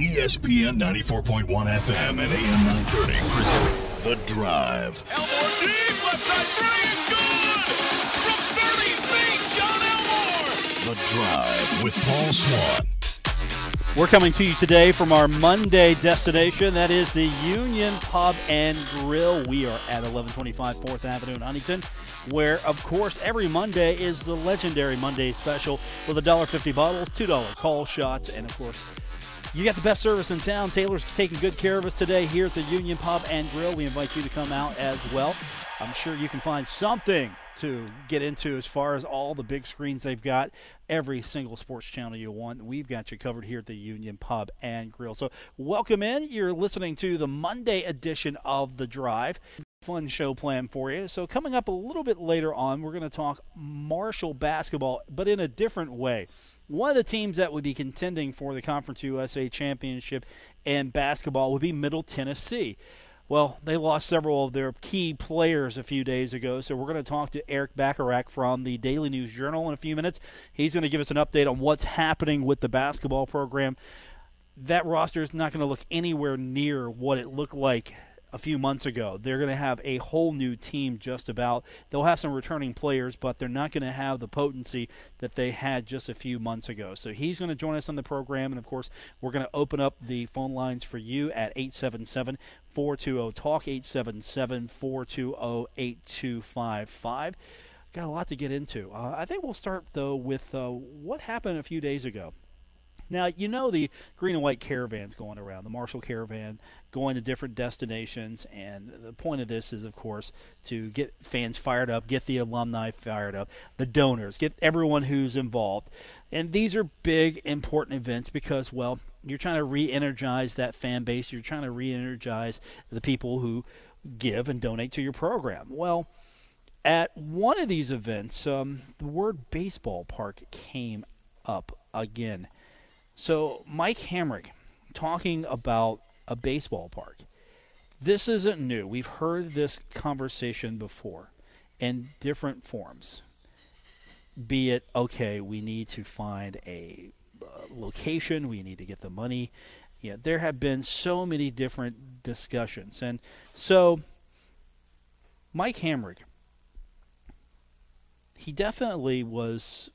ESPN 94.1 FM and AM 930 present The Drive. Elmore deep, left side three is good! From 30 feet, Jon Elmore! The Drive with Paul Swann. We're coming to you today from our Monday destination. That is the Union Pub and Grill. We are at 1125 4th Avenue in Huntington, where, of course, every Monday is the legendary Monday special with a $1.50 bottles, $2 call shots, and, of course, you got the best service in town. Taylor's taking good care of us today here at the Union Pub and Grill. We invite you to come out as well. I'm sure you can find something to get into as far as all the big screens they've got. Every single sports channel you want, we've got you covered here at the Union Pub and Grill. So, welcome in. You're listening to the Monday edition of The Drive. Fun show plan for you. So, coming up a little bit later on, we're going to talk Marshall basketball, but in a different way one of the teams that would be contending for the Conference USA championship in basketball would be Middle Tennessee. Well, they lost several of their key players a few days ago, so we're going to talk to Erik Bacharach from the Daily News Journal in a few minutes. He's going to give us an update on what's happening with the basketball program. That roster is not going to look anywhere near what it looked like a few months ago. They're going to have a whole new team just about. They'll have some returning players, but they're not going to have the potency that they had just a few months ago. So he's going to join us on the program, and of course, we're going to open up the phone lines for you at 877 420 Talk, 877 420 8255. Got a lot to get into. Uh, I think we'll start, though, with uh, what happened a few days ago. Now, you know the green and white caravans going around, the Marshall Caravan going to different destinations. And the point of this is, of course, to get fans fired up, get the alumni fired up, the donors, get everyone who's involved. And these are big, important events because, well, you're trying to re energize that fan base. You're trying to re energize the people who give and donate to your program. Well, at one of these events, um, the word baseball park came up again. So Mike Hamrick talking about a baseball park. This isn't new. We've heard this conversation before in different forms. Be it, okay, we need to find a uh, location, we need to get the money. Yeah, there have been so many different discussions. And so, Mike Hamrick, he definitely was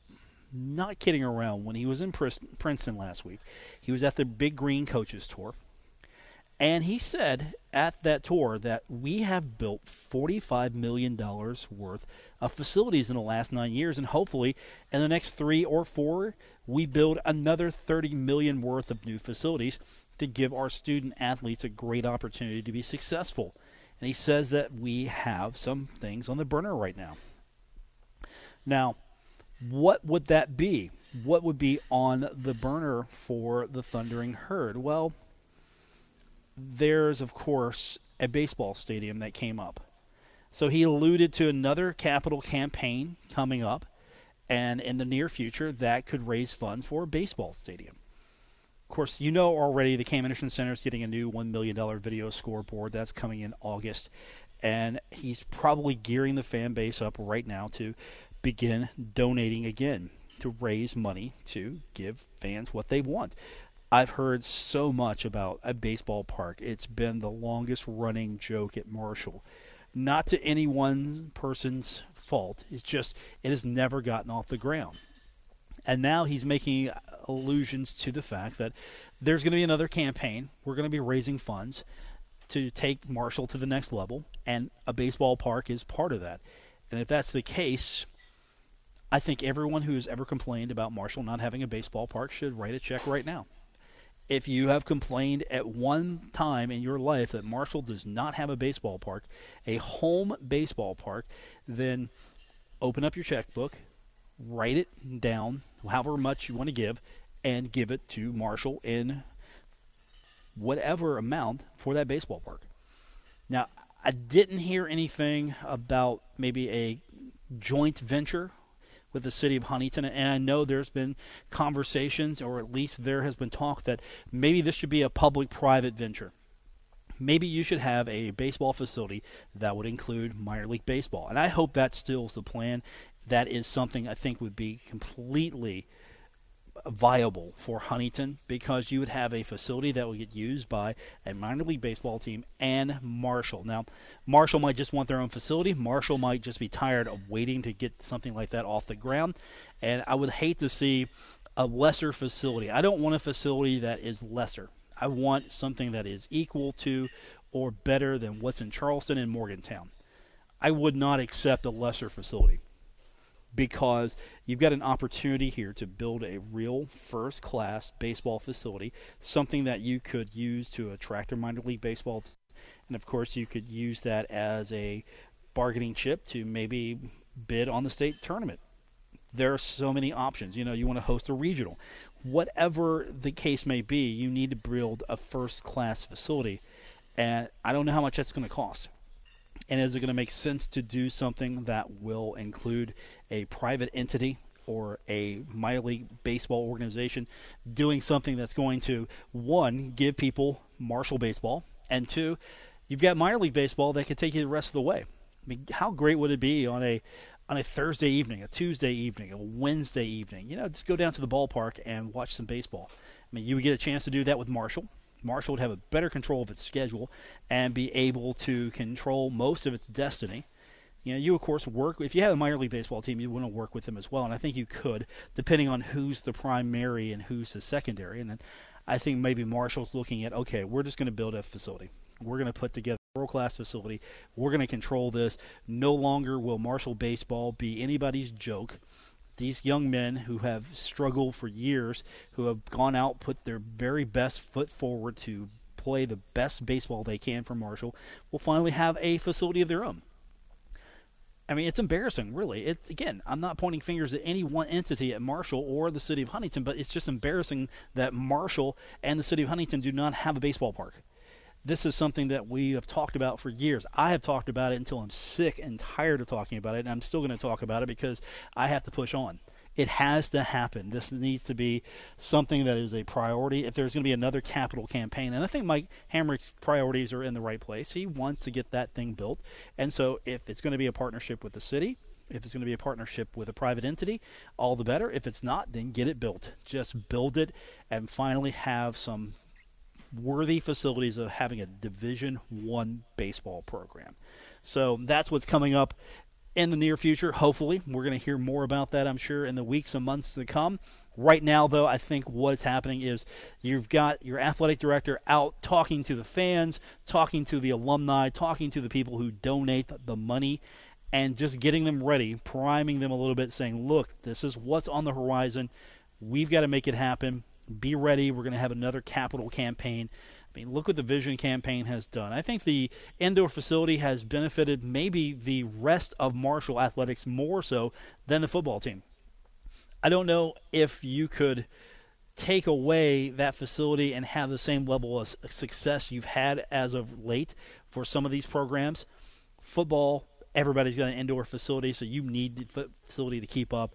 not kidding around when he was in Princeton last week. He was at the Big Green Coaches Tour. And he said at that tour that we have built $45 million worth of facilities in the last nine years, and hopefully in the next three or four, we build another 30 million worth of new facilities to give our student athletes a great opportunity to be successful. And he says that we have some things on the burner right now. Now, what would that be? What would be on the burner for the Thundering Herd? Well, there's, of course, a baseball stadium that came up. So he alluded to another capital campaign coming up, and in the near future, that could raise funds for a baseball stadium. Of course, you know already the Cam Henderson Center is getting a new $1 million video scoreboard. That's coming in August. And he's probably gearing the fan base up right now to begin donating again to raise money to give fans what they want. I've heard so much about a baseball park. It's been the longest running joke at Marshall. Not to any one person's fault. It's just it has never gotten off the ground. And now he's making allusions to the fact that there's going to be another campaign. We're going to be raising funds to take Marshall to the next level, and a baseball park is part of that. And if that's the case, I think everyone who's ever complained about Marshall not having a baseball park should write a check right now. If you have complained at one time in your life that Marshall does not have a baseball park, a home baseball park, then open up your checkbook, write it down, however much you want to give, and give it to Marshall in whatever amount for that baseball park. Now, I didn't hear anything about maybe a joint venture with the city of Huntington. And I know there's been conversations, or at least there has been talk, that maybe this should be a public private venture. Maybe you should have a baseball facility that would include minor league baseball. And I hope that still is the plan. That is something I think would be completely viable for Huntington because you would have a facility that would get used by a minor league baseball team and Marshall. Now, Marshall might just want their own facility. Marshall might just be tired of waiting to get something like that off the ground. And I would hate to see a lesser facility. I don't want a facility that is lesser. I want something that is equal to or better than what's in Charleston and Morgantown. I would not accept a lesser facility because you've got an opportunity here to build a real first class baseball facility, something that you could use to attract a minor league baseball. And of course, you could use that as a bargaining chip to maybe bid on the state tournament. There are so many options. You know, you want to host a regional. Whatever the case may be, you need to build a first class facility. And I don't know how much that's going to cost. And is it going to make sense to do something that will include a private entity or a minor league baseball organization doing something that's going to, one, give people Marshall baseball, and two, you've got minor league baseball that could take you the rest of the way. I mean, how great would it be on a on a Thursday evening, a Tuesday evening, a Wednesday evening? You know, just go down to the ballpark and watch some baseball. I mean, you would get a chance to do that with Marshall. Marshall would have a better control of its schedule and be able to control most of its destiny. You know, you of course work if you have a minor league baseball team, you want to work with them as well, and I think you could, depending on who's the primary and who's the secondary. And then I think maybe Marshall's looking at okay, we're just going to build a facility. We're going to put together a world class facility. We're going to control this. No longer will Marshall baseball be anybody's joke these young men who have struggled for years, who have gone out, put their very best foot forward to play the best baseball they can for Marshall, will finally have a facility of their own. I mean, it's embarrassing, really. It's again, I'm not pointing fingers at any one entity at Marshall or the city of Huntington, but it's just embarrassing that Marshall and the city of Huntington do not have a baseball park this is something that we have talked about for years. I have talked about it until I'm sick and tired of talking about it, and I'm still going to talk about it because I have to push on. It has to happen. This needs to be something that is a priority. If there's going to be another capital campaign, and I think Mike Hamrick's priorities are in the right place. He wants to get that thing built, and so if it's going to be a partnership with the city, if it's going to be a partnership with a private entity, all the better. If it's not, then get it built. Just build it and finally have some worthy facilities of having a Division One baseball program. So that's what's coming up in the near future. Hopefully, we're going to hear more about that. I'm sure in the weeks and months to come. Right now, though, I think what's happening is you've got your athletic director out talking to the fans, talking to the alumni, talking to the people who donate the money, and just getting them ready, priming them a little bit, saying, look, this is what's on the horizon. We've got to make it happen be ready. We're going to have another capital campaign. I mean, look what the Vision campaign has done. I think the indoor facility has benefited maybe the rest of Marshall athletics more so than the football team. I don't know if you could take away that facility and have the same level of success you've had as of late for some of these programs. Football, everybody's got an indoor facility, so you need the facility to keep up.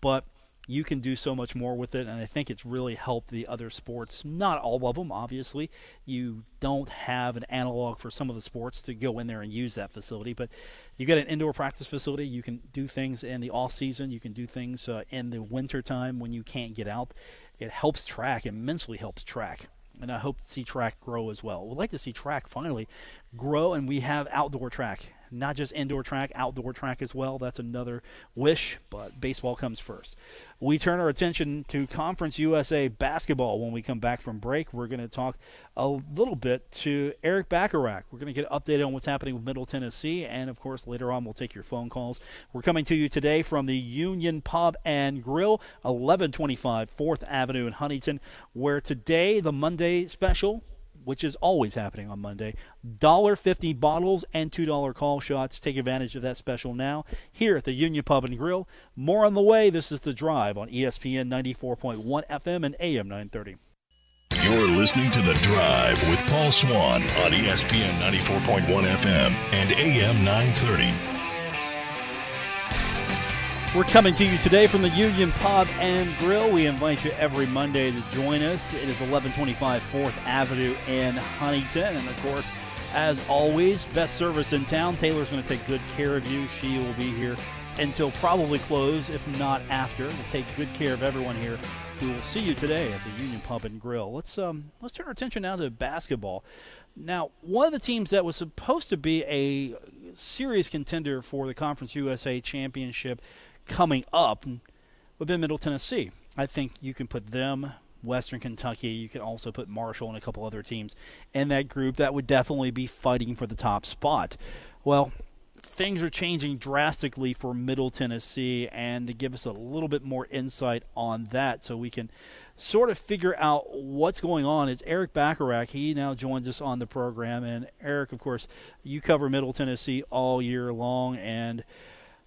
But you can do so much more with it, and I think it's really helped the other sports. Not all of them, obviously. You don't have an analog for some of the sports to go in there and use that facility, but you get an indoor practice facility. You can do things in the off season. You can do things uh, in the winter time when you can't get out. It helps track immensely. Helps track and I hope to see track grow as well. We'd like to see track finally grow, and we have outdoor track not just indoor track, outdoor track as well. That's another wish, but baseball comes first. We turn our attention to Conference USA basketball when we come back from break. We're going to talk a little bit to Erik Bacharach. We're going to get updated on what's happening with Middle Tennessee, and of course, later on, we'll take your phone calls. We're coming to you today from the Union Pub and Grill, 1125 4th Avenue in Huntington, where today, the Monday special, which is always happening on Monday. $1.50 bottles and $2 call shots. Take advantage of that special now here at the Union Pub and Grill. More on the way. This is The Drive on ESPN 94.1 FM and AM 930. You're listening to The Drive with Paul Swann on ESPN 94.1 FM and AM 930. We're coming to you today from the Union Pub and Grill. We invite you every Monday to join us. It is 1125 4th Avenue in Huntington. And of course, as always, best service in town. Taylor's going to take good care of you. She will be here until probably close, if not after, to take good care of everyone here. We will see you today at the Union Pub and Grill. Let's um, let's turn our attention now to basketball. Now, one of the teams that was supposed to be a serious contender for the Conference USA Championship coming up would been Middle Tennessee. I think you can put them, Western Kentucky. You can also put Marshall and a couple other teams in that group that would definitely be fighting for the top spot. Well, things are changing drastically for Middle Tennessee, and to give us a little bit more insight on that so we can sort of figure out what's going on, it's Erik Bacharach. He now joins us on the program. And Erik, of course, you cover Middle Tennessee all year long. And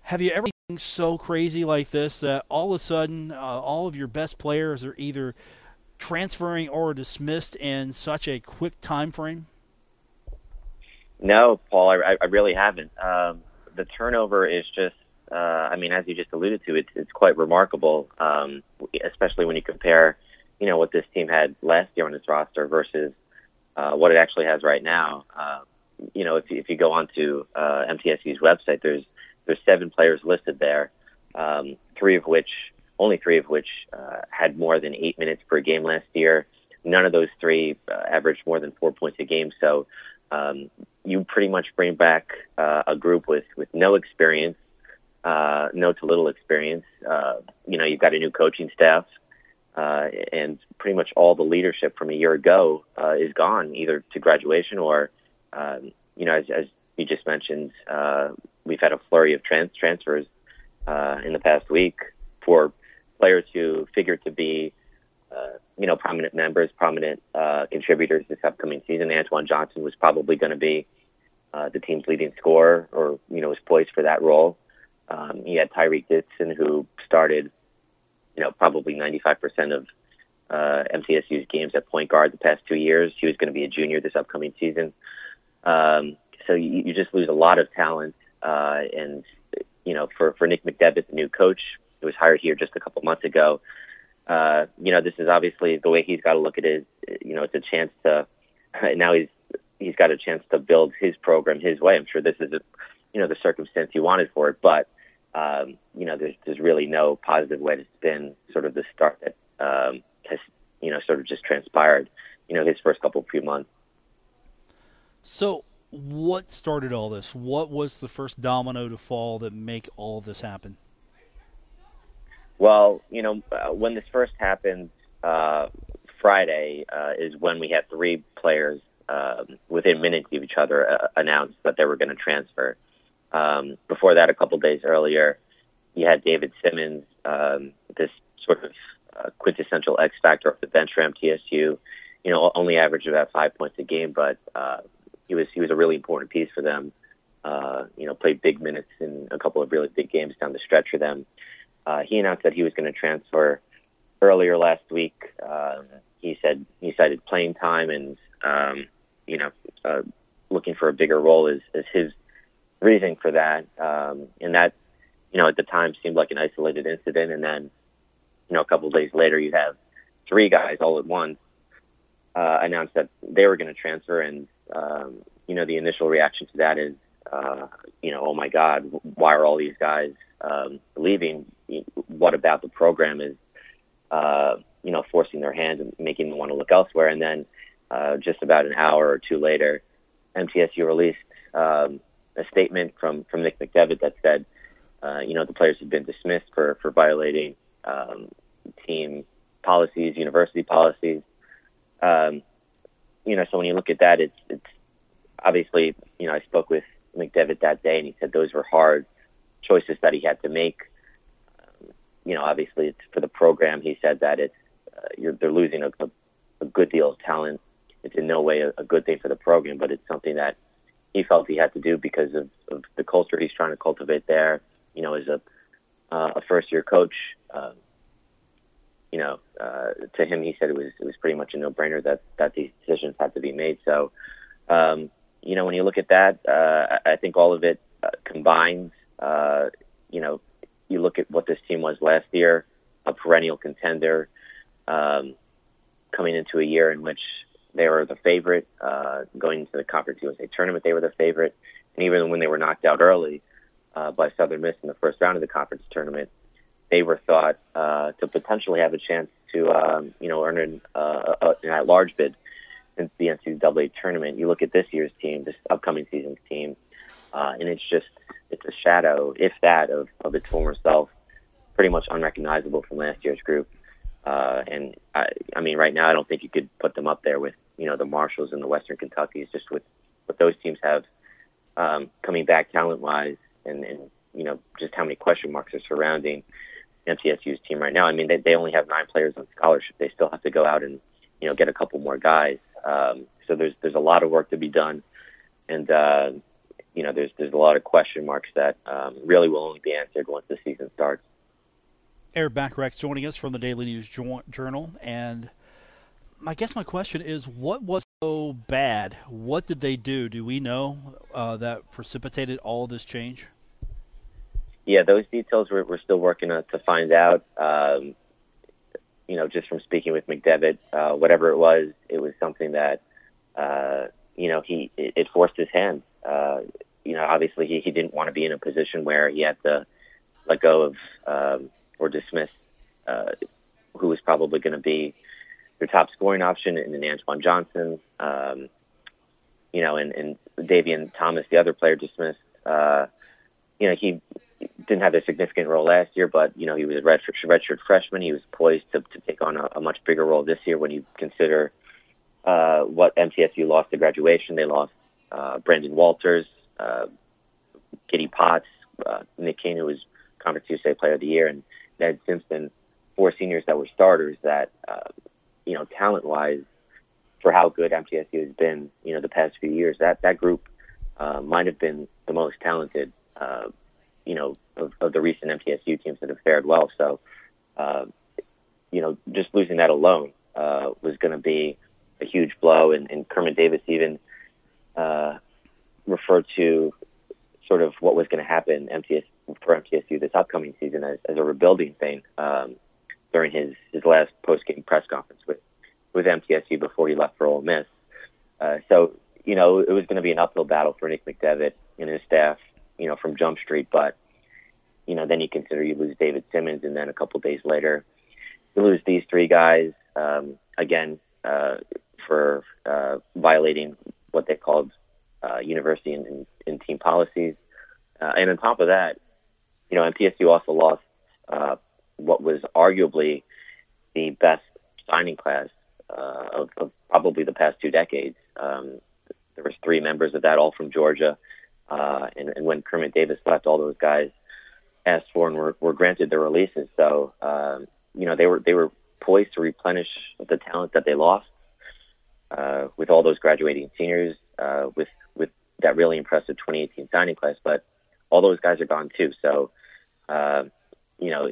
have you ever so crazy like this that all of a sudden uh, all of your best players are either transferring or dismissed in such a quick time frame? No, Paul, I, I really haven't. Um, the turnover is just, uh, I mean, as you just alluded to, it's, it's quite remarkable, um, especially when you compare, you know, what this team had last year on its roster versus uh, what it actually has right now. Uh, you know, if, if you go onto uh, MTSU's website, there's there's seven players listed there, um, three of which, only three of which, uh, had more than eight minutes per game last year. None of those three uh, averaged more than four points a game. So um, you pretty much bring back uh, a group with with no experience, uh, no to little experience. Uh, you know, you've got a new coaching staff, uh, and pretty much all the leadership from a year ago uh, is gone, either to graduation or, um, you know, as, as you just mentioned, uh, we've had a flurry of trans- transfers uh, in the past week for players who figured to be uh, you know, prominent members, prominent uh, contributors this upcoming season. Antoine Johnson was probably going to be uh, the team's leading scorer, or you know, was poised for that role. Um, he had Tyrik Dixon, who started, you know, probably 95% of uh, MTSU's games at point guard the past two years. He was going to be a junior this upcoming season. Um, so you, you just lose a lot of talent. Uh, and you know, for for Nick McDevitt, the new coach, who was hired here just a couple months ago, uh, you know, this is obviously the way he's got to look at it. You know, it's a chance to now he's he's got a chance to build his program his way. I'm sure this is a, you know the circumstance he wanted for it, but um, you know, there's there's really no positive way to spin sort of the start that um, has you know sort of just transpired. You know, his first couple of few months. So, what started all this? What was the first domino to fall that make all this happen? Well, you know, uh, when this first happened, uh, Friday uh, is when we had three players um, within minutes of each other uh, announced that they were going to transfer. Um, before that, a couple days earlier, you had David Simmons, um, this sort of uh, quintessential X factor off the bench for MTSU. You know, only averaged about five points a game, but he was he was a really important piece for them. Uh, you know, played big minutes in a couple of really big games down the stretch for them. Uh, he announced that he was going to transfer earlier last week. Um, he said he cited playing time and um, you know uh, looking for a bigger role is, is his reasoning for that. Um, and that you know at the time seemed like an isolated incident. And then you know a couple of days later you have three guys all at once uh, announce that they were going to transfer. And um, you know the initial reaction to that is uh, you know oh my God why are all these guys um, leaving, what about the program is, uh, you know, forcing their hand and making them want to look elsewhere. And then uh, just about an hour or two later, MTSU released um, a statement from, from Nick McDevitt that said, uh, you know, the players have been dismissed for, for violating um, team policies, university policies. Um, you know, so when you look at that, it's, it's obviously, you know, I spoke with McDevitt that day and he said those were hard choices that he had to make. Um, you know, obviously, it's for the program. He said that it's uh, you're, they're losing a, a, a good deal of talent. It's in no way a, a good thing for the program, but it's something that he felt he had to do because of, of the culture he's trying to cultivate there. You know, as a uh, a first year coach, uh, you know, uh, to him he said it was it was pretty much a no brainer that that these decisions had to be made. So, um, you know, when you look at that, uh, I think all of it uh, combines uh, you know, you look at what this team was last year, a perennial contender, um, coming into a year in which they were the favorite, uh, going into the Conference USA tournament, they were the favorite, and even when they were knocked out early, uh, by Southern Miss in the first round of the conference tournament, they were thought uh, to potentially have a chance to, um, you know, earn an, uh, an at-large bid in the NCAA tournament. You look at this year's team, this upcoming season's team, uh, and it's just it's a shadow, if that, of, of its former self, pretty much unrecognizable from last year's group. Uh, and I, I mean, right now, I don't think you could put them up there with you know the Marshalls and the Western Kentuckys, just with what those teams have um, coming back talent-wise, and, and you know just how many question marks are surrounding MTSU's team right now. I mean, they, they only have nine players on scholarship. They still have to go out and you know get a couple more guys. Um, so there's there's a lot of work to be done, and uh, you know there's there's a lot of question marks that um, really will only be answered once the season starts. Erik Bacharach joining us from the Daily News Journal, and I guess my question is, what was so bad? What did they do? Do we know uh, that precipitated all this change? Yeah, those details we're, we're still working to, to find out. Um, you know, just from speaking with McDevitt, uh, whatever it was, it was something that, uh, you know, he it, it forced his hand. Uh, you know, obviously he, he didn't want to be in a position where he had to let go of um, or dismiss uh, who was probably going to be their top scoring option in, in Antoine Johnson. Um, you know, and, and Davion Thomas, the other player dismissed. Uh, you know, he didn't have a significant role last year, but you know he was a redshirt, redshirt freshman. He was poised to, to take on a, a much bigger role this year when you consider uh, what MTSU lost to graduation. They lost uh, Brandon Walker, uh, Giddy Potts, uh, Nick King, who was Conference USA Player of the Year, and Ned Simpson, four seniors that were starters. That uh, you know, talent-wise, for how good MTSU has been, you know, the past few years, that that group uh, might have been the most talented uh, you know, of, of the recent MTSU teams that have fared well. So, uh, you know, just losing that alone uh, was going to be a huge blow. And, and Kermit Davis even uh, referred to sort of what was going to happen MTS for MTSU this upcoming season as, as a rebuilding thing um, during his his last post game press conference with with MTSU before he left for Ole Miss. Uh, so you know it was going to be an uphill battle for Nick McDevitt and his staff you know, from Jump Street. But, you know, then you consider you lose David Simmons, and then a couple days later, you lose these three guys um, again uh, for uh, violating what they called uh, university and, and, and team policies. Uh, and on top of that, you know, MTSU also lost uh, what was arguably the best signing class uh, of, of probably the past two decades. Um, there was three members of that, all from Georgia. Uh, and, and when Kermit Davis left, all those guys asked for and were, were granted their releases. So, um, you know, they were they were poised to replenish the talent that they lost uh, with all those graduating seniors, uh, with with that really impressive 2018 signing class. But all those guys are gone too. So, uh, you know,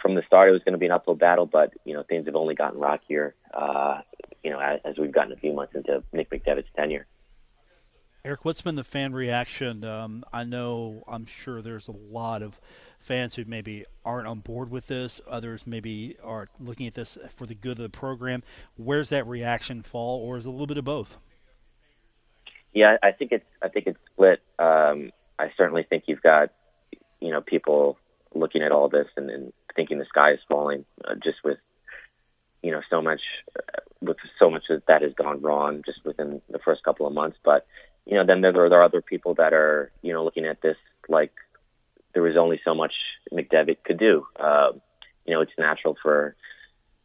from the start, it was going to be an uphill battle. But you know, things have only gotten rockier. Uh, you know, as, as we've gotten a few months into Nick McDevitt's tenure. Erik, what's been the fan reaction? Um, I know, I'm sure there's a lot of fans who maybe aren't on board with this. Others maybe are looking at this for the good of the program. Where's that reaction fall, or is it a little bit of both? Yeah, I think it's I think it's split. Um, I certainly think you've got you know people looking at all this and, and thinking the sky is falling, uh, just with you know so much uh, with so much that has gone wrong just within the first couple of months. But you know, then there, there are other people that are, you know, looking at this like there was only so much McDevitt could do. Uh, you know, it's natural for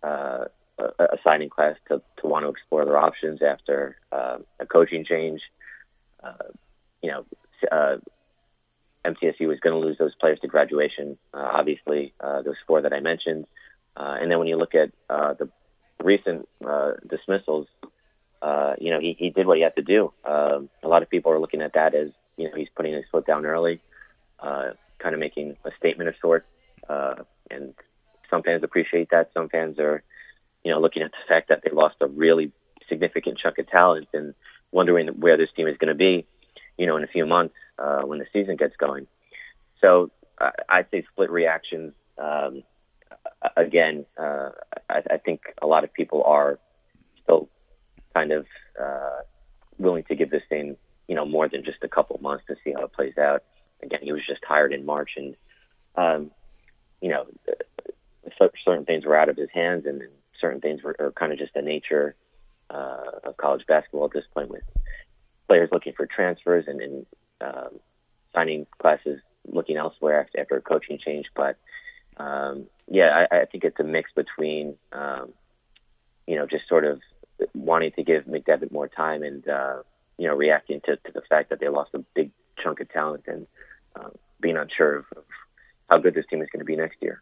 uh, a, signing class to, to want to explore their options after uh, a coaching change. Uh, you know, uh, MTSU was going to lose those players to graduation. Uh, obviously, uh, those four that I mentioned, uh, and then when you look at uh, the recent uh, dismissals, uh, you know, he, he did what he had to do. Um, a lot of people are looking at that as, you know, he's putting his foot down early, uh, kind of making a statement of sorts. Uh, and some fans appreciate that. Some fans are, you know, looking at the fact that they lost a really significant chunk of talent and wondering where this team is going to be, you know, in a few months uh, when the season gets going. So uh, I'd say split reactions. Um, again, uh, I, I think a lot of people are still kind of uh, willing to give this thing, you know, more than just a couple months to see how it plays out. Again, he was just hired in March, and um, you know, certain things were out of his hands, and certain things were, kind of just the nature uh, of college basketball at this point, with players looking for transfers and, and um, signing classes looking elsewhere after, after a coaching change. But um, yeah, I, I think it's a mix between um, you know just sort of wanting to give McDevitt more time and uh, you know reacting to, to the fact that they lost a big chunk of talent and um, being unsure of, of how good this team is going to be next year.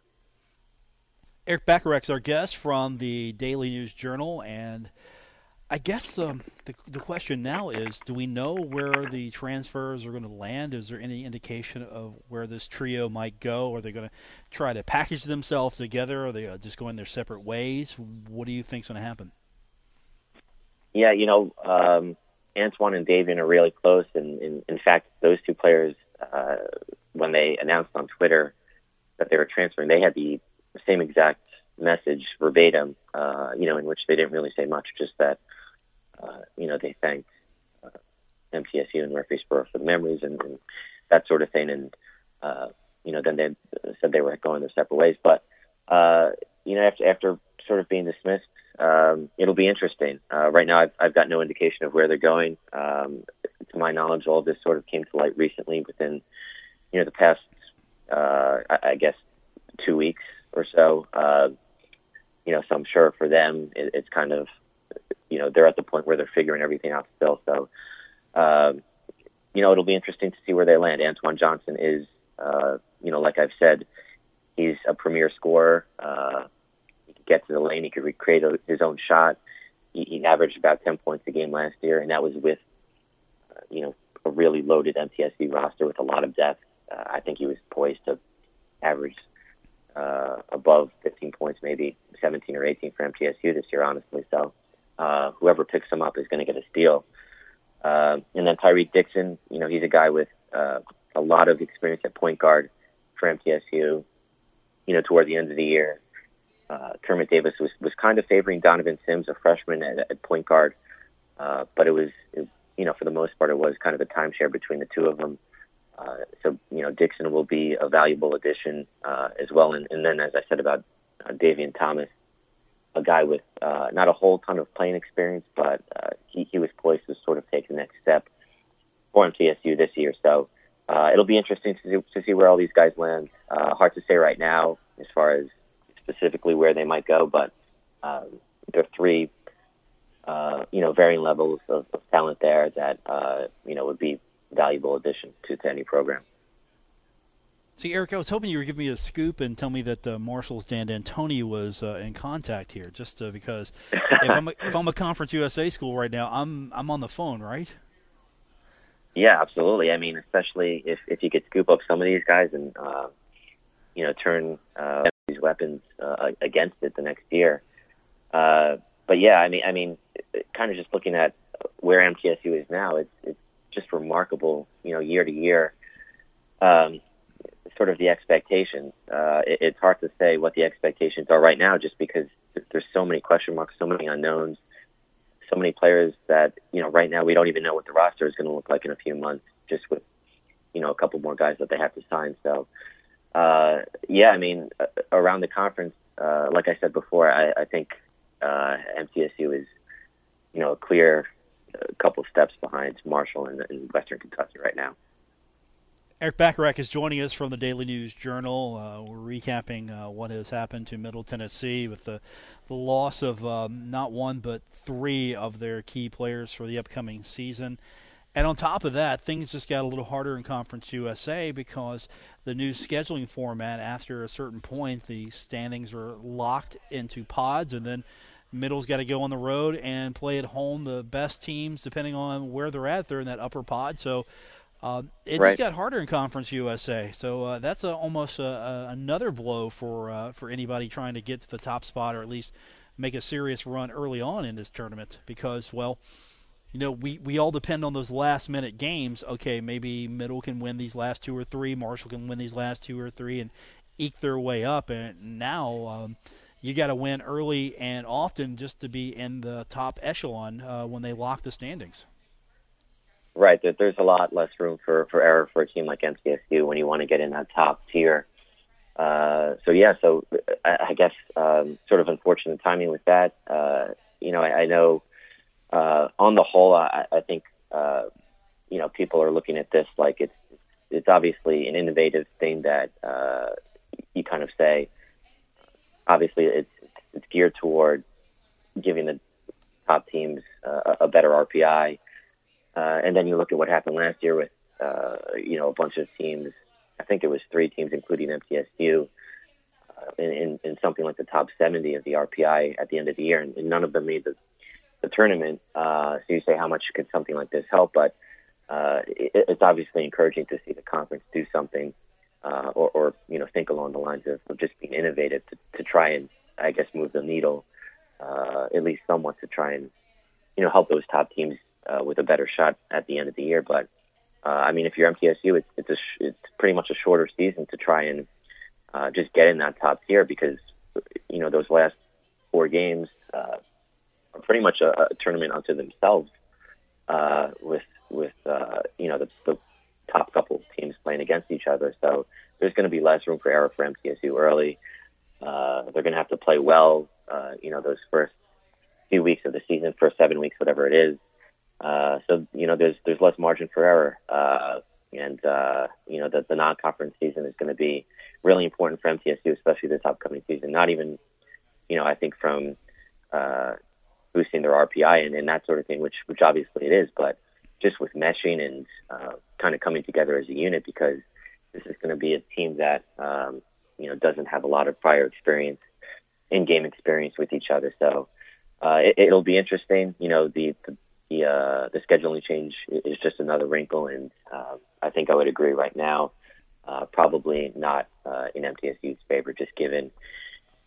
Erik Bacharach's our guest from the Daily News Journal, and I guess um, the, the question now is do we know where the transfers are going to land? Is there any indication of where this trio might go? Are they going to try to package themselves together? Are they uh, just going their separate ways? What do you think is going to happen? Yeah, you know, um, Antoine and Davion are really close. And in, in fact, those two players, uh, when they announced on Twitter that they were transferring, they had the same exact message verbatim, uh, you know, in which they didn't really say much, just that uh, you know, they thanked uh, MTSU and Murfreesboro for the memories and, and that sort of thing. And, uh, you know, then they said they were going their separate ways. But, uh, you know, after, after sort of being dismissed, um, it'll be interesting. Uh, right now, I've, I've got no indication of where they're going. Um, to my knowledge, all of this sort of came to light recently within, you know, the past, uh, I, I guess, two weeks or so. Uh, you know, so I'm sure for them, it, it's kind of you know they're at the point where they're figuring everything out still. So, um, you know, it'll be interesting to see where they land. Antoine Johnson is, uh, you know, like I've said, he's a premier scorer. Uh, get to the lane. He could recreate his own shot. He, he averaged about 10 points a game last year, and that was with, uh, you know, a really loaded MTSU roster with a lot of depth. Uh, I think he was poised to average uh, above 15 points, maybe 17 or 18 for MTSU this year, honestly. So uh, whoever picks him up is going to get a steal. Uh, and then Tyrik Dixon, you know, he's a guy with uh, a lot of experience at point guard for MTSU. You know, toward the end of the year, uh, Kermit Davis was, was kind of favoring Donovan Sims, a freshman at, at point guard, uh, but it was, it, you know, for the most part, it was kind of a timeshare between the two of them. Uh, so, you know, Dixon will be a valuable addition uh, as well. And, and then, as I said about uh, Davion Thomas, a guy with uh, not a whole ton of playing experience, but uh, he, he was poised to sort of take the next step for MTSU this year. So uh, it'll be interesting to see, to see where all these guys land. Uh, hard to say right now as far as specifically where they might go, but um, there are three, uh, you know, varying levels of, of talent there that uh, you know would be valuable addition to, to any program. See, Erik, I was hoping you would give me a scoop and tell me that uh, Marshall's Dan D'Antoni was uh, in contact here, just uh, because if I'm a, if I'm a Conference USA school right now, I'm I'm on the phone, right? Yeah, absolutely. I mean, especially if if you could scoop up some of these guys and uh, you know turn uh, these weapons uh, against it the next year. Uh, but yeah, I mean, I mean, kind of just looking at where MTSU is now, it's it's just remarkable. You know, year to year. Um, sort of the expectations. Uh, it, it's hard to say what the expectations are right now, just because there's so many question marks, so many unknowns, so many players that you know right now we don't even know what the roster is going to look like in a few months, just with you know a couple more guys that they have to sign. So uh, yeah, I mean uh, around the conference, uh, like I said before, I, I think uh, MTSU is you know a clear uh, couple steps behind Marshall and, and Western Kentucky right now. Erik Bacharach is joining us from the Daily News Journal. Uh, we're recapping uh, what has happened to Middle Tennessee with the, the loss of um, not one but three of their key players for the upcoming season. And on top of that, things just got a little harder in Conference USA because the new scheduling format, after a certain point, the standings are locked into pods, and then Middle's got to go on the road and play at home. The best teams, depending on where they're at, they're in that upper pod. So uh, it right. just got harder in Conference USA, so uh, that's a, almost a, a, another blow for uh, for anybody trying to get to the top spot or at least make a serious run early on in this tournament. Because, well, you know, we, we all depend on those last minute games. Okay, maybe Middle can win these last two or three, Marshall can win these last two or three, and eke their way up. And now um, you got to win early and often just to be in the top echelon uh, when they lock the standings. right. There's a lot less room for for error for a team like MTSU when you want to get in that top tier. Uh, so yeah, so I, I guess um, sort of unfortunate timing with that. Uh, you know, I, I know uh, on the whole, I, I think uh, you know people are looking at this like it's it's obviously an innovative thing that uh, you kind of say. Obviously, it's it's geared toward giving the top teams uh, a better RPI, uh, and then you look at what happened last year with uh, you know a bunch of teams. I think it was three teams, including MTSU, uh, in, in, in something like the top 70 of the RPI at the end of the year, and, and none of them made the the tournament. Uh, so you say, how much could something like this help? But uh, it, it's obviously encouraging to see the conference do something, uh, or, or you know, think along the lines of, of just being innovative to, to try and, I guess, move the needle uh, at least somewhat to try and, you know, help those top teams uh, with a better shot at the end of the year. But uh, I mean, if you're MTSU, it's it's sh- it's pretty much a shorter season to try and uh, just get in that top tier because you know those last four games uh, pretty much a, a tournament unto themselves uh, with with uh, you know the, the top couple teams playing against each other. So there's going to be less room for error for MTSU early. Uh, they're going to have to play well. Uh, you know those first few weeks of the season, first seven weeks, whatever it is. Uh, so you know there's there's less margin for error, uh, and uh, you know the, the non-conference season is going to be really important for MTSU, especially this upcoming season. Not even you know I think from uh, boosting their RPI and, and that sort of thing, which which obviously it is, but just with meshing and uh, kind of coming together as a unit because this is going to be a team that um, you know doesn't have a lot of prior experience in game experience with each other. So uh, it, it'll be interesting. You know the the the, uh, the scheduling change is just another wrinkle, and uh, I think I would agree right now. Uh, probably not uh, in MTSU's favor, just given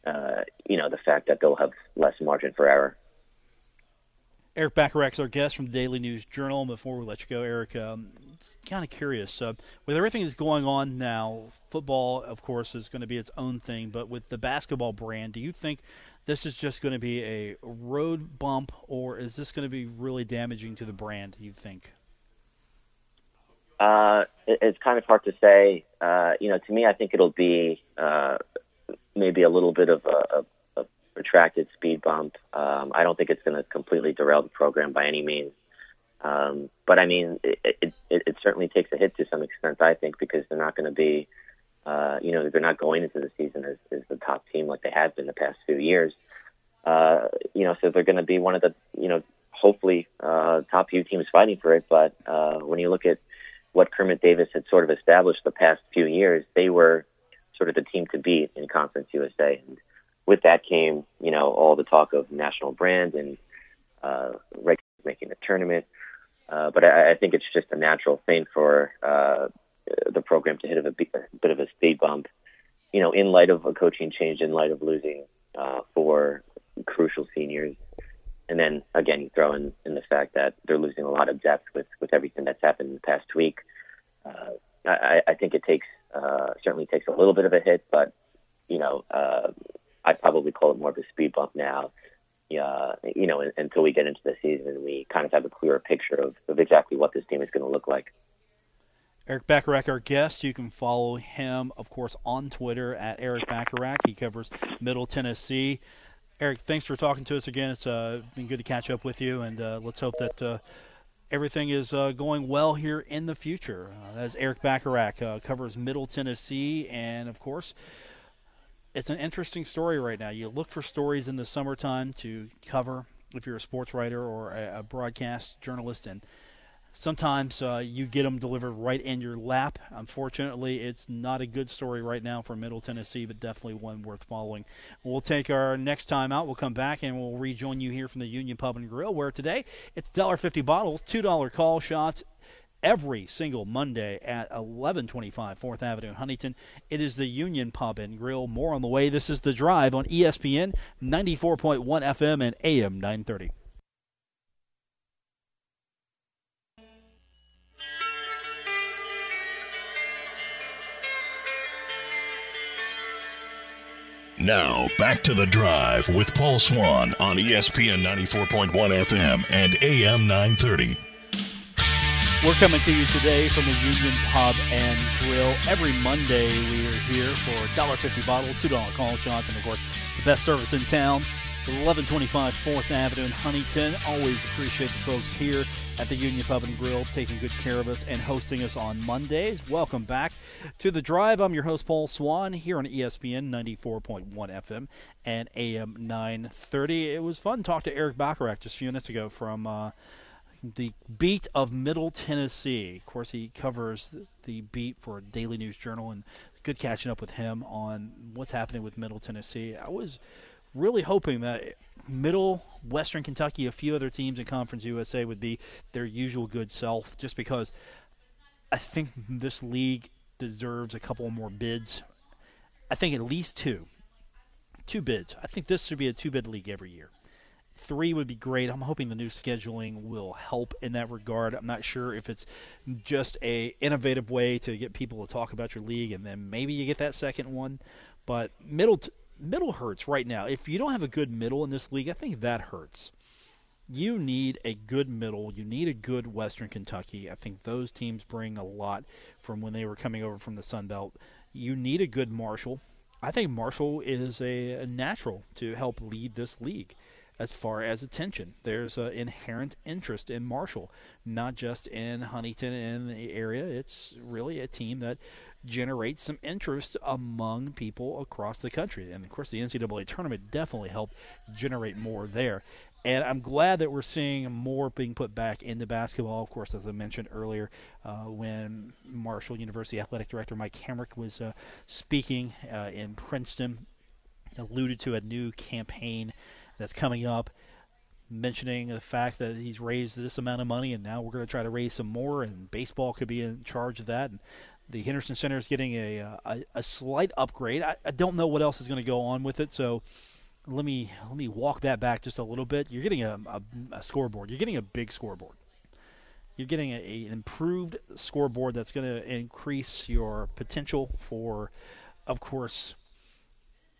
uh, you know the fact that they'll have less margin for error. Erik Bacharach's our guest from the Daily News Journal. Before we let you go, Erik, um, kind of curious uh, with everything that's going on now. Football, of course, is going to be its own thing, but with the basketball brand, do you think this is just going to be a road bump, or is this going to be really damaging to the brand? You think? Uh, it, it's kind of hard to say. Uh, you know, to me, I think it'll be uh, maybe a little bit of a, a protracted speed bump. Um, I don't think it's going to completely derail the program by any means. Um, but I mean, it, it, it certainly takes a hit to some extent, I think, because they're not going to be, uh, you know, they're not going into the season as, as the top team like they have been the past few years. Uh, you know, so they're going to be one of the, you know, hopefully uh, top few teams fighting for it. But uh, when you look at what Kermit Davis had sort of established the past few years, they were sort of the team to beat in Conference USA. And with that came, you know, all the talk of national brand and uh, making a tournament. Uh, but I, I think it's just a natural thing for uh, the program to hit a, bit, a bit of a speed bump, you know, in light of a coaching change, in light of losing uh, four crucial seniors. And then again, you throw in, in the fact that they're losing a lot of depth with, with everything that's happened in the past week. Uh, I, I think it takes uh, certainly takes a little bit of a hit, but you know, I'd probably call it more of a speed bump now. Uh, you know, until we get into the season we kind of have a clearer picture of, of exactly what this team is going to look like. Erik Bacharach, our guest. You can follow him, of course, on Twitter at Erik Bacharach. He covers Middle Tennessee. Erik, thanks for talking to us again. It's uh, been good to catch up with you, and uh, let's hope that uh, everything is uh, going well here in the future. Uh, as Erik Bacharach uh, covers Middle Tennessee, and of course, it's an interesting story right now. You look for stories in the summertime to cover if you're a sports writer or a, a broadcast journalist, and sometimes uh, you get them delivered right in your lap. Unfortunately, it's not a good story right now for Middle Tennessee, but definitely one worth following. We'll take our next time out. We'll come back and we'll rejoin you here from the Union Pub and Grill, where today it's $1.50 bottles, $2 call shots, every single Monday at 1125 4th Avenue in Huntington. It is the Union Pub and Grill. More on the way. This is The Drive on ESPN 94.1 FM and AM 930. Now, back to the drive with Paul Swann on ESPN 94.1 FM and AM 930. We're coming to you today from the Union Pub and Grill. Every Monday we are here for $1.50 bottles, $2 call shots, and of course, the best service in town. 1125 4th Avenue in Huntington. Always appreciate the folks here at the Union Pub and Grill taking good care of us and hosting us on Mondays. Welcome back to The Drive. I'm your host, Paul Swann, here on ESPN 94.1 FM and AM 930. It was fun to talk to Erik Bacharach just a few minutes ago from uh, the beat of Middle Tennessee. Of course, he covers the beat for Daily News Journal, and good catching up with him on what's happening with Middle Tennessee. I was really hoping that Middle Western Kentucky, a few other teams in Conference USA would be their usual good self, just because I think this league deserves a couple more bids. I think at least two. Two bids. I think this should be a two bid league every year. Three would be great. I'm hoping the new scheduling will help in that regard. I'm not sure if it's just a innovative way to get people to talk about your league, and then maybe you get that second one. But middle t- middle hurts right now. If you don't have a good middle in this league, I think that hurts. You need a good middle. You need a good Western Kentucky. I think those teams bring a lot from when they were coming over from the Sun Belt. You need a good Marshall. I think Marshall is a, a natural to help lead this league as far as attention. There's an inherent interest in Marshall, not just in Huntington and the area. It's really a team that generates some interest among people across the country. And of course, the NCAA tournament definitely helped generate more there. And I'm glad that we're seeing more being put back into basketball. Of course, as I mentioned earlier, uh, when Marshall University Athletic Director Mike Hamrick was uh, speaking uh, in Princeton, alluded to a new campaign that's coming up, mentioning the fact that he's raised this amount of money and now we're going to try to raise some more, and baseball could be in charge of that. And the Henderson Center is getting a, uh, a, a slight upgrade. I, I don't know what else is going to go on with it, so let me let me walk that back just a little bit. You're getting a, a, a scoreboard. You're getting a big scoreboard. You're getting a, a, an improved scoreboard that's going to increase your potential for, of course,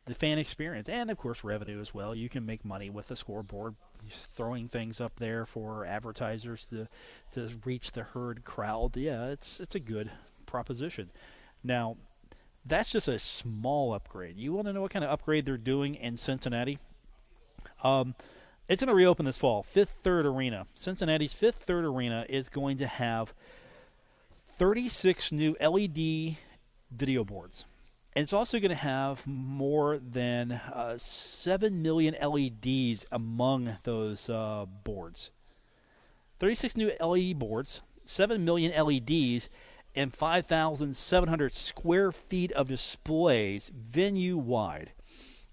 the fan experience and of course revenue as well. You can make money with the scoreboard, throwing things up there for advertisers to to reach the herd crowd. Yeah, it's it's a good proposition. Now, that's just a small upgrade. You want to know what kind of upgrade they're doing in Cincinnati? Um, it's going to reopen this fall. Fifth Third Arena, Cincinnati's Fifth Third Arena is going to have 36 new LED video boards. And it's also going to have more than uh, 7 million LEDs among those uh, boards. 36 new LED boards, 7 million LEDs, and 5,700 square feet of displays venue wide.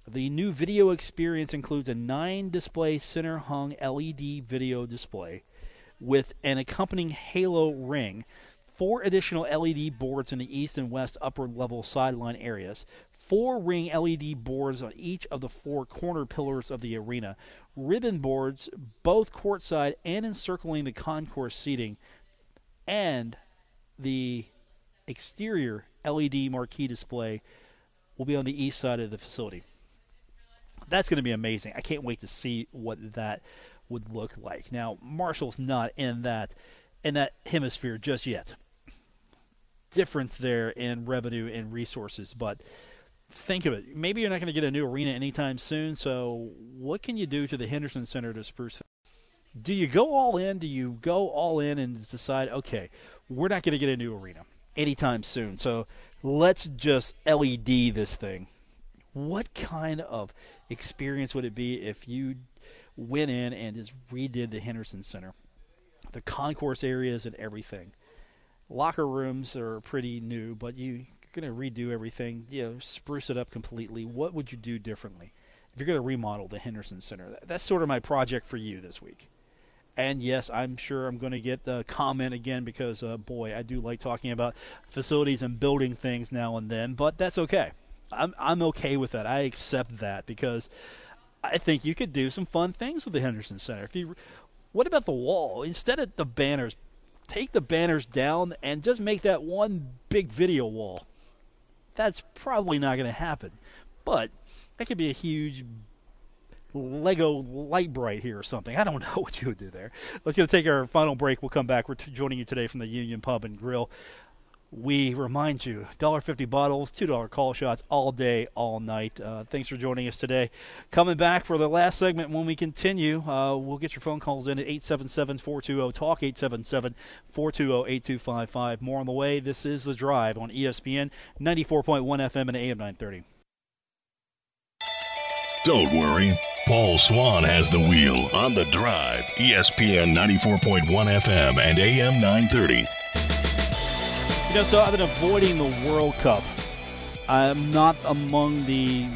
The new video experience includes a nine display center hung LED video display with an accompanying halo ring, four additional LED boards in the east and west upper level sideline areas, four ring LED boards on each of the four corner pillars of the arena, ribbon boards both courtside and encircling the concourse seating, and the exterior LED marquee display will be on the east side of the facility. That's going to be amazing. I can't wait to see what that would look like. Now, Marshall's not in that in that hemisphere just yet. Difference there in revenue and resources, but think of it. Maybe you're not going to get a new arena anytime soon, so what can you do to the Henderson Center to spruce it? do you go all in? Do you go all in and decide, okay, we're not going to get a new arena anytime soon, so let's just LED this thing? What kind of experience would it be if you went in and just redid the Henderson Center? The concourse areas and everything. Locker rooms are pretty new, but you, you're going to redo everything, you know, spruce it up completely. What would you do differently? If you're going to remodel the Henderson Center, that's sort of my project for you this week. And yes, I'm sure I'm going to get a comment again because, uh, boy, I do like talking about facilities and building things now and then. But that's okay. I'm I'm okay with that. I accept that because I think you could do some fun things with the Henderson Center. If you, what about the wall? Instead of the banners, take the banners down and just make that one big video wall. That's probably not going to happen, but that could be a huge Lego Lite-Brite here or something. I don't know what you would do there. Let's go take our final break. We'll come back. We're t- joining you today from the Union Pub and Grill. We remind you, $1.50 bottles, $2 call shots all day, all night. Uh, thanks for joining us today. Coming back for the last segment when we continue, uh, we'll get your phone calls in at 877-420-TALK, 877-420-8255. More on the way. This is The Drive on ESPN 94.1 FM and AM 930. Don't worry. Paul Swann has the wheel on the drive. ESPN 94.1 FM and AM 930. You know, so I've been avoiding the World Cup. I'm not among the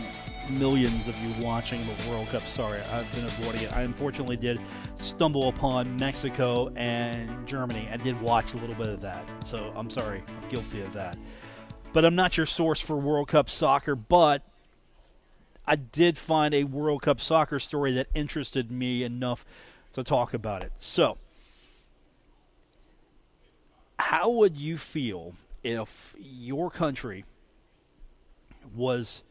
millions of you watching the World Cup. Sorry, I've been avoiding it. I unfortunately did stumble upon Mexico and Germany. I did watch a little bit of that. So I'm sorry. I'm guilty of that. But I'm not your source for World Cup soccer, but I did find a World Cup soccer story that interested me enough to talk about it. So, how would you feel if your country was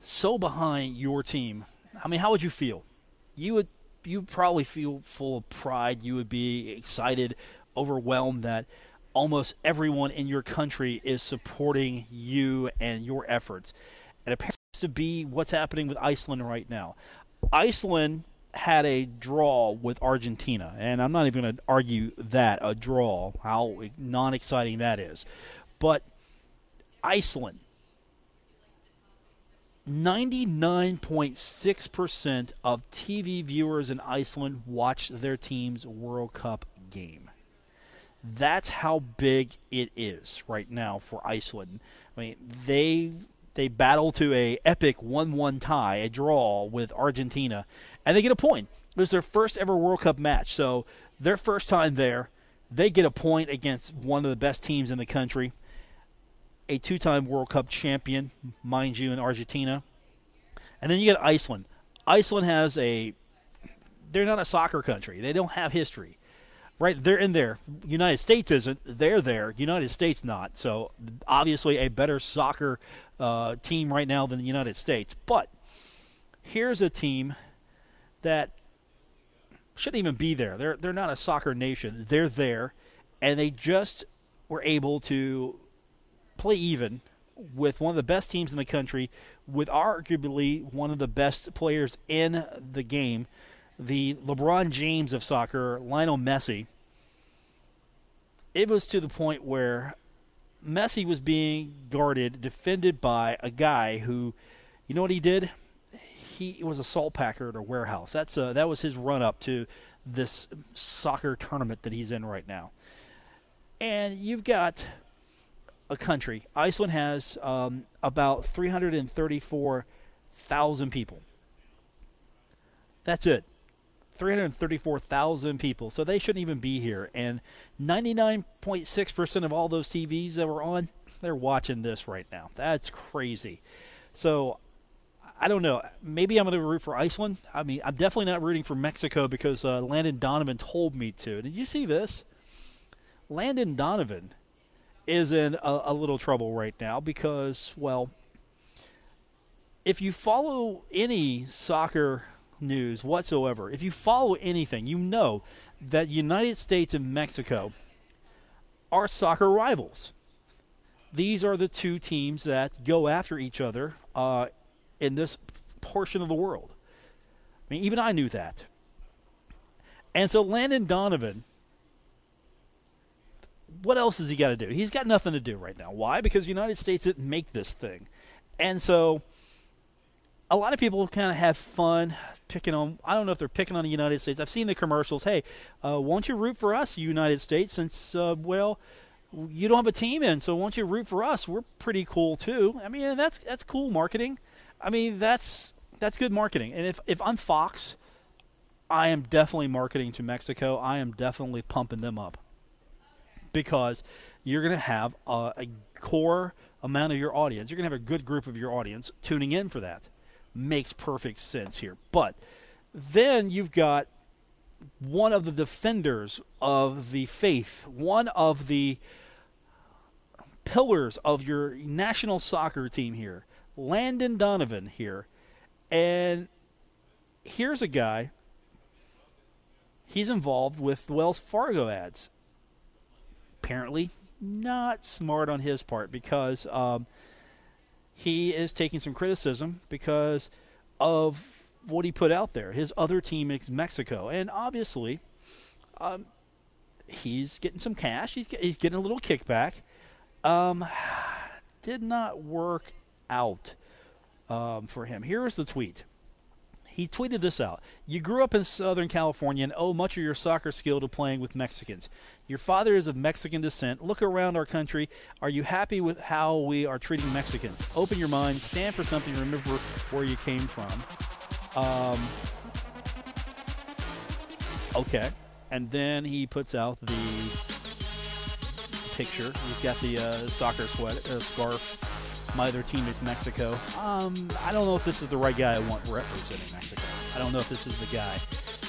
so behind your team? I mean, how would you feel? You would you probably feel full of pride. You would be excited, overwhelmed that almost everyone in your country is supporting you and your efforts. And it appears to be what's happening with Iceland right now. Iceland had a draw with Argentina, and I'm not even going to argue that a draw, how non exciting that is. But Iceland, 99.6% of TV viewers in Iceland watch their team's World Cup game. That's how big it is right now for Iceland. I mean, they they battle to a epic 1-1 tie, a draw with Argentina, and they get a point. It was their first ever World Cup match, so their first time there, they get a point against one of the best teams in the country, a two-time World Cup champion, mind you, in Argentina. And then you get Iceland. Iceland has a they're not a soccer country. They don't have history. Right, they're in there. United States isn't. They're there. United States not. So obviously a better soccer uh, team right now than the United States. But here's a team that shouldn't even be there. They're they're not a soccer nation. They're there, and they just were able to play even with one of the best teams in the country, with arguably one of the best players in the game, the LeBron James of soccer, Lionel Messi. It was to the point where Messi was being guarded, defended by a guy who, you know what he did? He was a salt packer at a warehouse. That's uh, that was his run up to this soccer tournament that he's in right now. And you've got a country. Iceland has um, about 334,000 people. That's it. 334,000 people. So they shouldn't even be here. And 99.6% of all those TVs that were on, they're watching this right now. That's crazy. So I don't know. Maybe I'm going to root for Iceland. I mean, I'm definitely not rooting for Mexico because uh, Landon Donovan told me to. Did you see this? Landon Donovan is in a, a little trouble right now because, well, if you follow any soccer news whatsoever, if you follow anything, you know that United States and Mexico are soccer rivals. These are the two teams that go after each other uh, in this portion of the world. I mean, even I knew that. And so Landon Donovan, what else has he got to do? He's got nothing to do right now. Why? Because the United States didn't make this thing. And so a lot of people kind of have fun picking on. I don't know if they're picking on the United States. I've seen the commercials. Hey, uh, won't you root for us, United States? Since uh, well, you don't have a team in, so won't you root for us? We're pretty cool too. I mean, that's that's cool marketing. I mean, that's that's good marketing. And if if I'm Fox, I am definitely marketing to Mexico. I am definitely pumping them up because you're going to have a, a core amount of your audience. You're going to have a good group of your audience tuning in for that makes perfect sense here. But then you've got one of the defenders of the faith, one of the pillars of your national soccer team here, Landon Donovan here. And here's a guy. He's involved with Wells Fargo ads. Apparently, not smart on his part because um, he is taking some criticism because of what he put out there. His other team is Mexico, and obviously, um, he's getting some cash. He's he's getting a little kickback. Um, did not work out um, for him. Here is the tweet. He tweeted this out. You grew up in Southern California and owe much of your soccer skill to playing with Mexicans. Your father is of Mexican descent. Look around our country. Are you happy with how we are treating Mexicans? Open your mind, stand for something, remember where you came from. Um, okay. And then he puts out the picture. He's got the uh, soccer sweat, uh, scarf. My other team is Mexico. Um, I don't know if this is the right guy I want representing Mexico. I don't know if this is the guy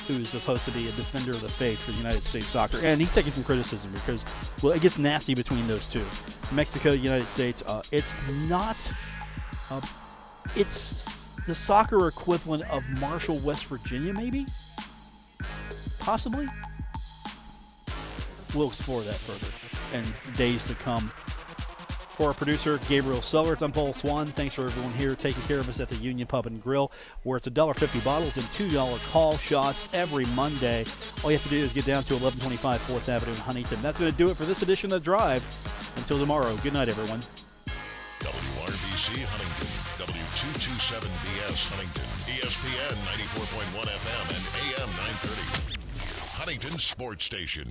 who's supposed to be a defender of the faith for the United States soccer. And he's taking some criticism because, well, it gets nasty between those two. Mexico, United States. Uh, it's not. Uh, it's the soccer equivalent of Marshall, West Virginia, maybe? Possibly? We'll explore that further in days to come. For our producer, Gabriel Sellers, I'm Paul Swann. Thanks for everyone here taking care of us at the Union Pub and Grill, where it's $1.50 bottles and $2 call shots every Monday. All you have to do is get down to 1125 4th Avenue in Huntington. That's going to do it for this edition of The Drive. Until tomorrow, good night, everyone. WRBC Huntington, W227BS Huntington, ESPN 94.1 FM and AM 930. Huntington Sports Station.